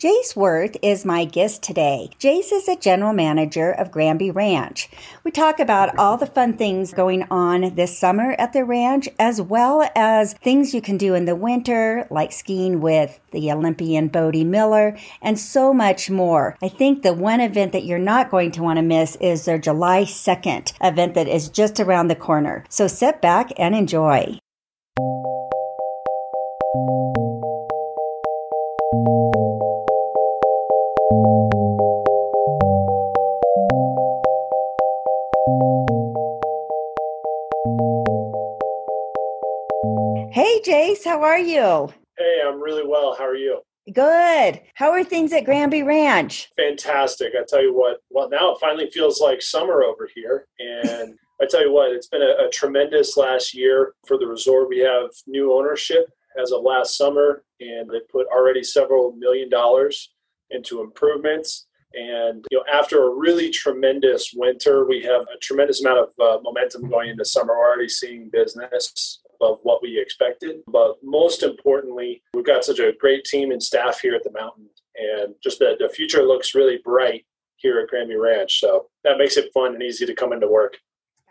Jace Wirth is my guest today. Jace is a general manager of Granby Ranch. We talk about all the fun things going on this summer at the ranch, as well as things you can do in the winter, like skiing with the Olympian Bode Miller, and so much more. I think the one event that you're not going to want to miss is their July 2nd event that is just around the corner. So sit back and enjoy. How are you? Hey, I'm really well. How are you? Good. How are things at Granby Ranch? Fantastic. I tell you what, well, now it finally feels like summer over here. And I tell you what, it's been a, a tremendous last year for the resort. We have new ownership as of last summer, and they put already several million dollars into improvements. And you know, after a really tremendous winter, we have a tremendous amount of uh, momentum going into summer. We're already seeing business of what we expected. But most importantly, we've got such a great team and staff here at the mountain, and just the, the future looks really bright here at Granby Ranch. So that makes it fun and easy to come into work.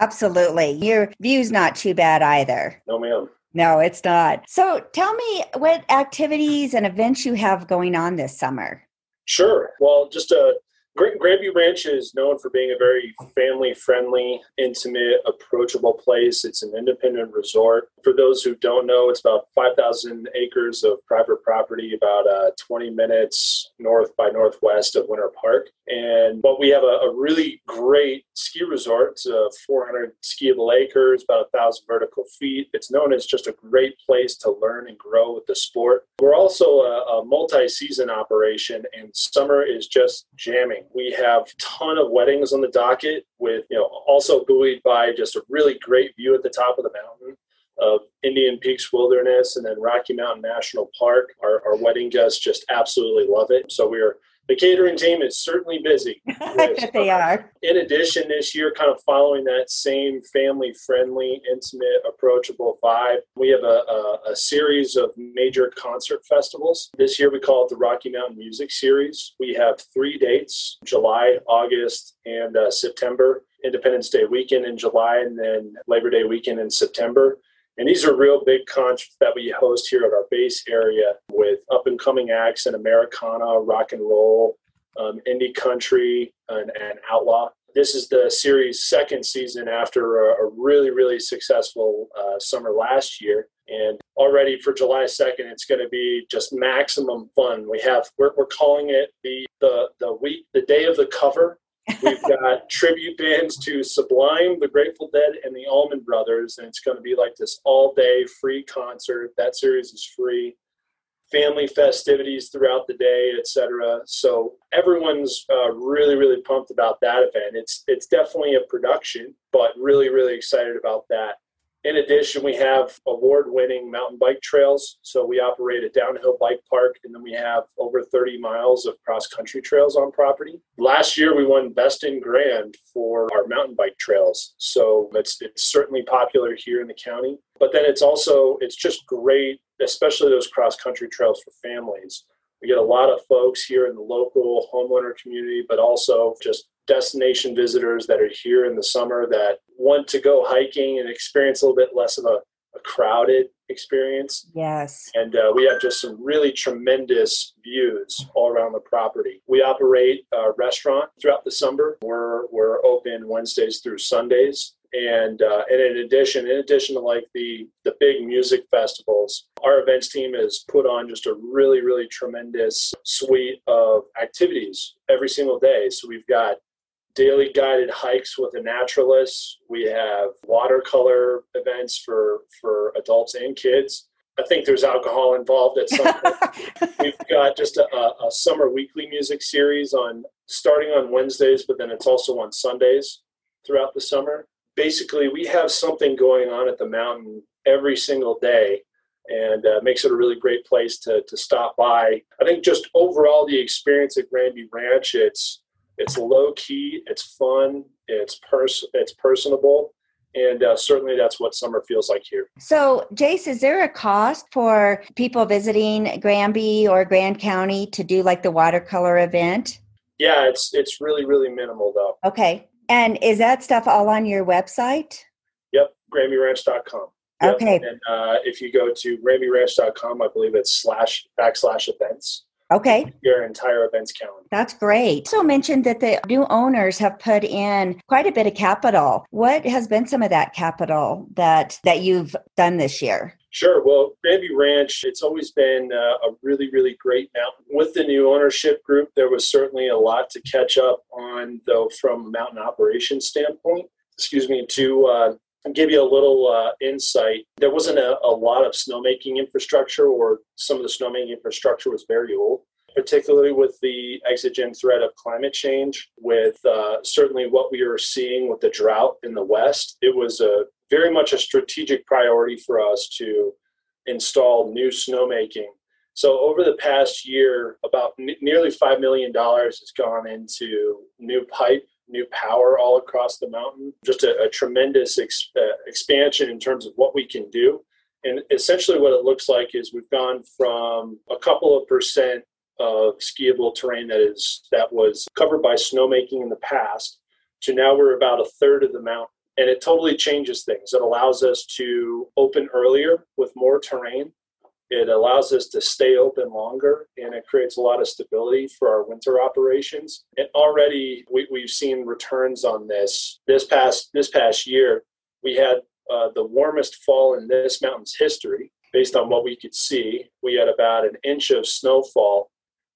Absolutely. Your view's not too bad either. No, ma'am. No, it's not. So tell me what activities and events you have going on this summer. Sure. Well, just a Granby Ranch is known for being a very family friendly, intimate, approachable place. It's an independent resort. For those who don't know, it's about 5,000 acres of private property, about uh, 20 minutes north by northwest of Winter Park. And but we have a, a really great ski resort. It's uh, 400 skiable acres, about a thousand vertical feet. It's known as just a great place to learn and grow with the sport. We're also a, a multi-season operation, and summer is just jamming. We have ton of weddings on the docket, with you know also buoyed by just a really great view at the top of the mountain of Indian Peaks Wilderness and then Rocky Mountain National Park. Our, our wedding guests just absolutely love it. So we're the catering team is certainly busy. I bet they are. In addition, this year, kind of following that same family friendly, intimate, approachable vibe, we have a, a, a, series of major concert festivals. This year, we call it the Rocky Mountain Music Series. We have three dates July, August, and uh, September. Independence Day weekend in July, and then Labor Day weekend in September. And these are real big concerts that we host here at our base area with up and coming acts in Americana, rock and roll, um, indie country, and, and, outlaw. This is the series' second season after a, a really, really successful uh, summer last year. And already for July 2nd, it's going to be just maximum fun. We have, we're, we're calling it the, the, the week, the day of the cover We've got tribute bands to Sublime, the Grateful Dead, and the Allman Brothers, and it's going to be like this all day free concert. That series is free. Family festivities throughout the day, etc. So everyone's uh, really, really pumped about that event. It's it's definitely a production, but really, really excited about that. In addition, we have award winning mountain bike trails. So we operate a downhill bike park, and then we have over 30 miles of cross country trails on property. Last year, we won Best in Grand for our mountain bike trails. So it's, it's certainly popular here in the county. But then it's also, it's just great, especially those cross country trails for families. We get a lot of folks here in the local homeowner community, but also just destination visitors that are here in the summer that want to go hiking and experience a little bit less of a, a crowded experience. Yes. And uh, we have just some really tremendous views all around the property. We operate a restaurant throughout the summer. We're, we're open Wednesdays through Sundays. And, uh, and in addition, in addition to like the the big music festivals, our events team has put on just a really really tremendous suite of activities every single day. So we've got daily guided hikes with a naturalist. We have watercolor events for for adults and kids. I think there's alcohol involved at some point. We've got just a, a, summer weekly music series on starting on Wednesdays, but then it's also on Sundays throughout the summer. Basically, we have something going on at the mountain every single day and uh, makes it a really great place to, to stop by. I think just overall the experience at Granby Ranch, it's it's low key, it's fun, it's pers- it's personable, And uh, certainly that's what summer feels like here. So, Jace, is there a cost for people visiting Granby or Grand County to do like the watercolor event? Yeah, it's it's really really minimal though. Okay. And is that stuff all on your website? Yep, GranbyRanch.com. Yep. Okay. And uh, if you go to GranbyRanch.com, I believe it's slash backslash events. Okay. Your entire events calendar. That's great. So mentioned that the new owners have put in quite a bit of capital. What has been some of that capital that that you've done this year? Sure. Well, Granby Ranch, it's always been uh, a really, really great mountain. With the new ownership group, there was certainly a lot to catch up on, though, from a mountain operations standpoint. Excuse me, to uh, give you a little uh, insight, there wasn't a, a lot of snowmaking infrastructure, or some of the snowmaking infrastructure was very old particularly with the exigent threat of climate change, with uh, certainly what we are seeing with the drought in the West, it was a very much a strategic priority for us to install new snowmaking. So over the past year, about n- nearly $5 million has gone into new pipe new power all across the mountain. Just a, a tremendous ex, uh, expansion in terms of what we can do. And essentially, what it looks like is we've gone from a couple of percent of skiable terrain that is that was covered by snowmaking in the past to now we're about a third of the mountain. And it totally changes things. It allows us to open earlier with more terrain it allows us to stay open longer and it creates a lot of stability for our winter operations. And already we, we've seen returns on this. This past this past year, we had uh, the warmest fall in this mountain's history. Based on what we could see, we had about an inch of snowfall,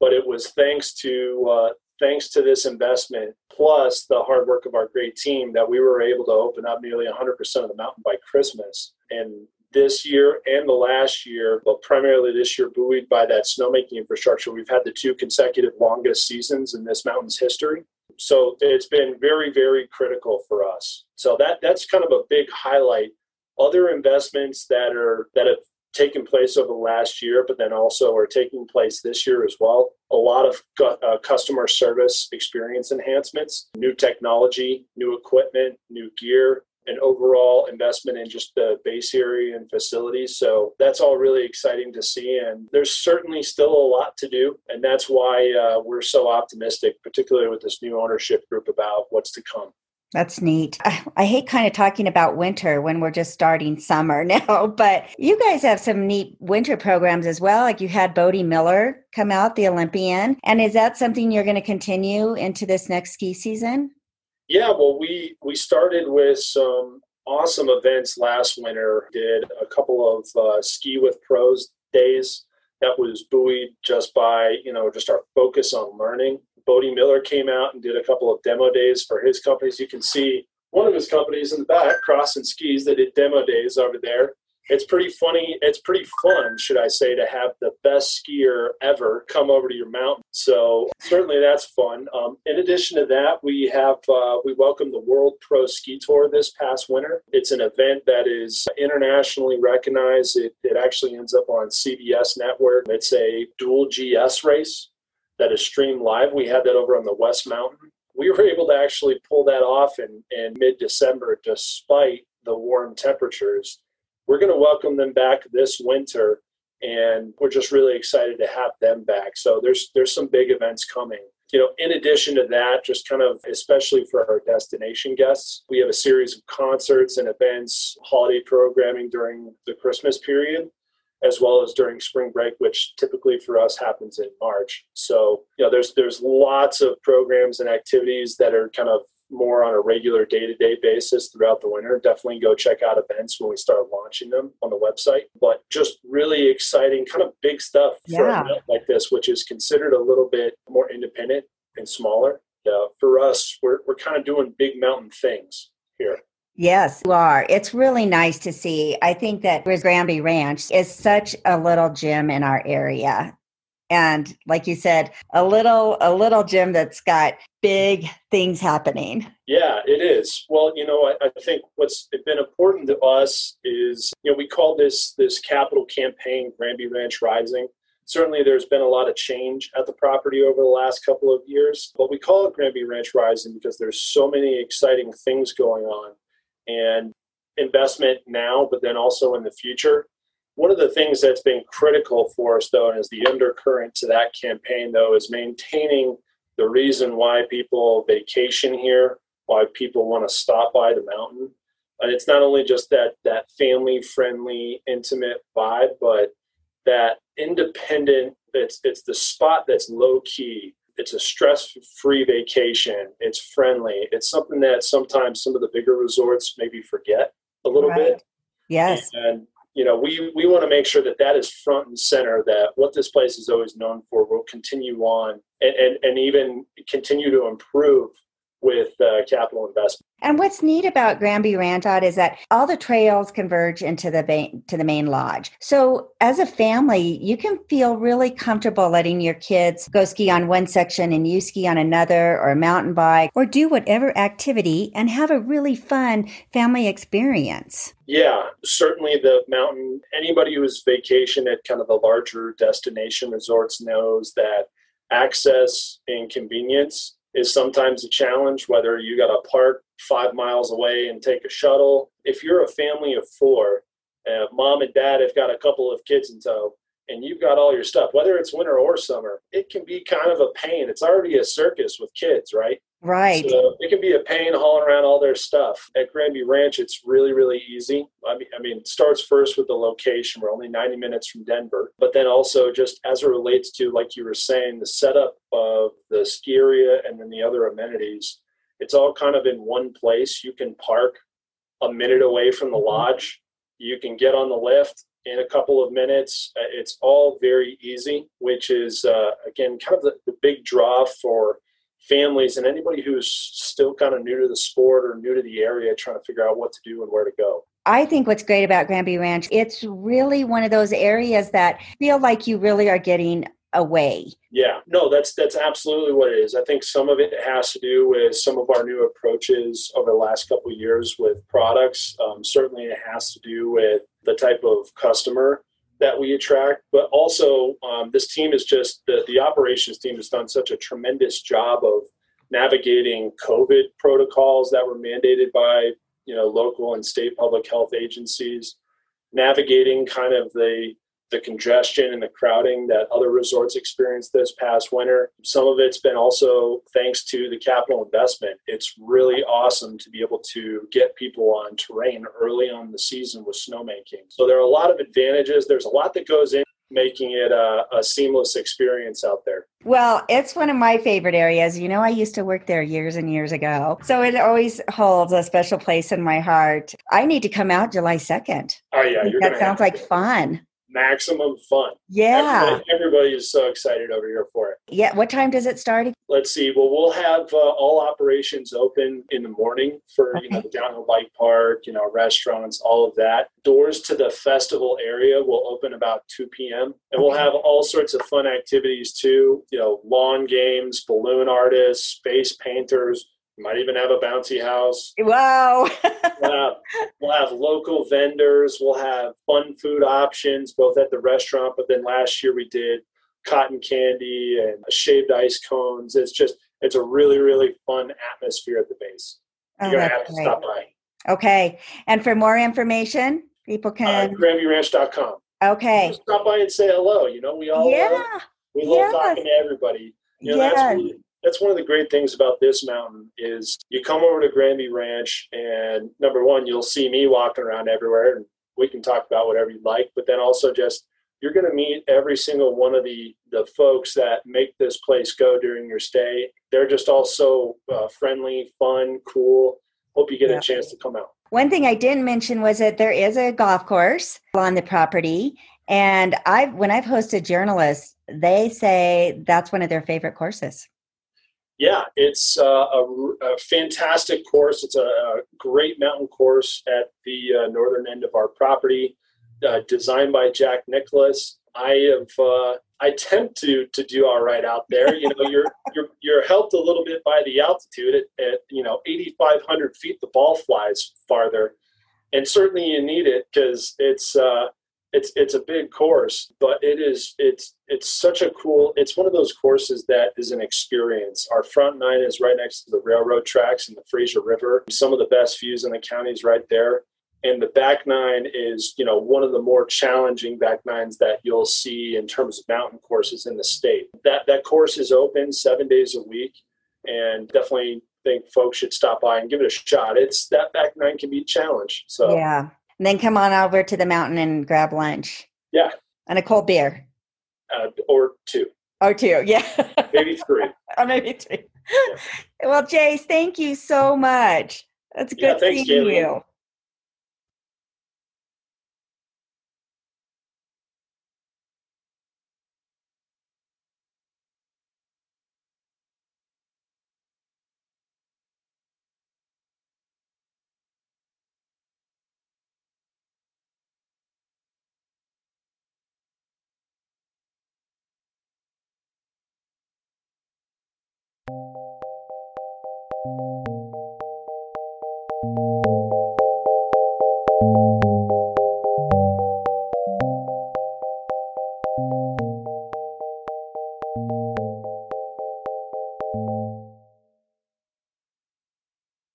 but it was thanks to uh, thanks to this investment plus the hard work of our great team that we were able to open up nearly 100% of the mountain by Christmas. And this year and the last year, but primarily this year, buoyed by that snowmaking infrastructure, we've had the two consecutive longest seasons in this mountain's history. So it's been very, very critical for us. So that that's kind of a big highlight. Other investments that are that have taken place over the last year, but then also are taking place this year as well. A lot of uh, customer service experience enhancements, new technology, new equipment, new gear, an overall investment in just the base area and facilities. So that's all really exciting to see. And there's certainly still a lot to do. And that's why uh, we're so optimistic, particularly with this new ownership group, about what's to come. That's neat. I hate kind of talking about winter when we're just starting summer now, but you guys have some neat winter programs as well. Like you had Bode Miller come out, the Olympian. And is that something you're going to continue into this next ski season? Yeah, well, we we started with some awesome events last winter. Did a couple of uh, ski with pros days that was buoyed just by you know just our focus on learning. Bode Miller came out and did a couple of demo days for his companies. You can see one of his companies in the back, Cross and Skis, that did demo days over there it's pretty funny. It's pretty fun, should I say, to have the best skier ever come over to your mountain. So certainly that's fun. Um, in addition to that, we have uh, we welcome the World Pro Ski Tour this past winter. It's an event that is internationally recognized. It, it actually ends up on CBS Network. It's a dual GS race that is streamed live. We had that over on the West Mountain. We were able to actually pull that off in, in mid December despite the warm temperatures we're going to welcome them back this winter and we're just really excited to have them back. So there's there's some big events coming. You know in addition to that just kind of especially for our destination guests we have a series of concerts and events holiday programming during the christmas period as well as during spring break which typically for us happens in march. So you know there's there's lots of programs and activities that are kind of more on a regular day-to-day basis throughout the winter definitely go check out events when we start launching them on the website but just really exciting kind of big stuff yeah. for a event like this which is considered a little bit more independent and smaller uh, for us we're, we're kind of doing big mountain things here Yes, you are. It's really nice to see. I think that Granby Ranch is such a little gym in our area and like you said a little a little gym that's got big things happening. Yeah it is. Well you know I, I, think what's been important to us is you know we call this this capital campaign granby ranch rising. Certainly there's been a lot of change at the property over the last couple of years but we call it granby ranch rising because there's so many exciting things going on and investment now, but then also in the future. One of the things that's been critical for us, though, and is the undercurrent to that campaign, though, is maintaining the reason why people vacation here, why people want to stop by the mountain. And it's not only just that that family friendly, intimate vibe, but that independent. It's it's the spot that's low key. It's a stress free vacation. It's friendly. It's something that sometimes some of the bigger resorts maybe forget a little right. bit. Yes. And you know, we we want to make sure that that is front and center. That what this place is always known for will continue on and and, and even continue to improve with uh, capital investment. And what's neat about Granby Ranch is that all the trails converge into the ba- to the main lodge. So as a family, you can feel really comfortable letting your kids go ski on one section and you ski on another, or mountain bike, or do whatever activity and have a really fun family experience. Yeah, certainly the mountain. Anybody who's vacation at kind of the larger destination resorts knows that access and convenience is sometimes a challenge, whether you got to park five miles away and take a shuttle. If you're a family of four, uh, mom and dad have got a couple of kids in tow, and you've got all your stuff, whether it's winter or summer, it can be kind of a pain. It's already a circus with kids, right? Right. So it can be a pain hauling around all their stuff. At Granby Ranch, it's really, really easy. I mean, I mean, it starts first with the location. We're only 90 minutes from Denver, but then also just as it relates to, like you were saying, the setup of the ski area and then the other amenities. It's all kind of in one place. You can park a minute away from the mm-hmm. lodge. You can get on the lift in a couple of minutes. Uh, it's all very easy, which is, uh, again, kind of the, the big draw for families and anybody who's still kind of new to the sport or new to the area trying to figure out what to do and where to go. I think what's great about Granby Ranch, it's really one of those areas that feel like you really are getting away. Yeah, no, that's that's absolutely what it is. I think some of it has to do with some of our new approaches over the last couple of years with products. Um, certainly, it has to do with the type of customer that we attract, but also um, this team is just the, the operations team has done such a tremendous job of navigating COVID protocols that were mandated by you know local and state public health agencies, navigating kind of the the congestion and the crowding that other resorts experienced this past winter. Some of it's been also thanks to the capital investment. It's really awesome to be able to get people on terrain early on the season with snowmaking. So there are a lot of advantages. There's a lot that goes in making it a, a, seamless experience out there. Well, it's one of my favorite areas. You know, I used to work there years and years ago. So it always holds a special place in my heart. I need to come out July 2nd. Oh, yeah. that sounds like fun maximum fun. Yeah. Everybody, everybody, is so excited over here for it. Yeah. What time does it start? Let's see. Well, we'll have uh, all operations open in the morning for, okay. you know, the downhill bike park, you know, restaurants, all of that. Doors to the festival area will open about 2 p.m. And okay. we'll have all sorts of fun activities too, you know, lawn games, balloon artists, space painters, might even have a bouncy house. Wow. we'll, have, we'll, have, local vendors. We'll have fun food options, both at the restaurant, but then last year we did cotton candy and shaved ice cones. It's just, it's a really, really fun atmosphere at the base. Oh, You're going to have to great. stop by. Okay. And for more information, people uh, can. Uh, GranbyRanch.com. Okay. Just stop by and say hello. You know, we all yeah. Love, we love talking to everybody. You know, yeah. that's really, that's one of the great things about this mountain is you come over to Granby Ranch and number one, you'll see me walking around everywhere and we can talk about whatever you'd like, but then also just you're going to meet every single one of the the folks that make this place go during your stay. They're just all so uh, friendly, fun, cool. Hope you get yeah. a chance to come out. One thing I didn't mention was that there is a golf course on the property, and I when I've hosted journalists, they say that's one of their favorite courses yeah, it's uh, a, a, fantastic course. It's a, a, great mountain course at the uh, northern end of our property, uh, designed by Jack Nicklaus. I have uh, I attempt to to do all right out there. You know, you're you're you're helped a little bit by the altitude at, at you know 8,500 feet. The ball flies farther, and certainly you need it because it's uh, it's it's a big course, but it is it's it's such a cool. It's one of those courses that is an experience. Our front nine is right next to the railroad tracks and the Fraser River. Some of the best views in the county is right there. and the back nine is you know one of the more challenging back nines that you'll see in terms of mountain courses in the state that that course is open seven days a week and definitely think folks should stop by and give it a shot it's that back nine can be a challenge so yeah and then come on over to the mountain and grab lunch. Yeah. And a cold beer. Uh, or two. Or two yeah. Maybe three. Or maybe three. Yeah. well jace thank you so much. That's good yeah, thanks, seeing Jamie. you Thank you.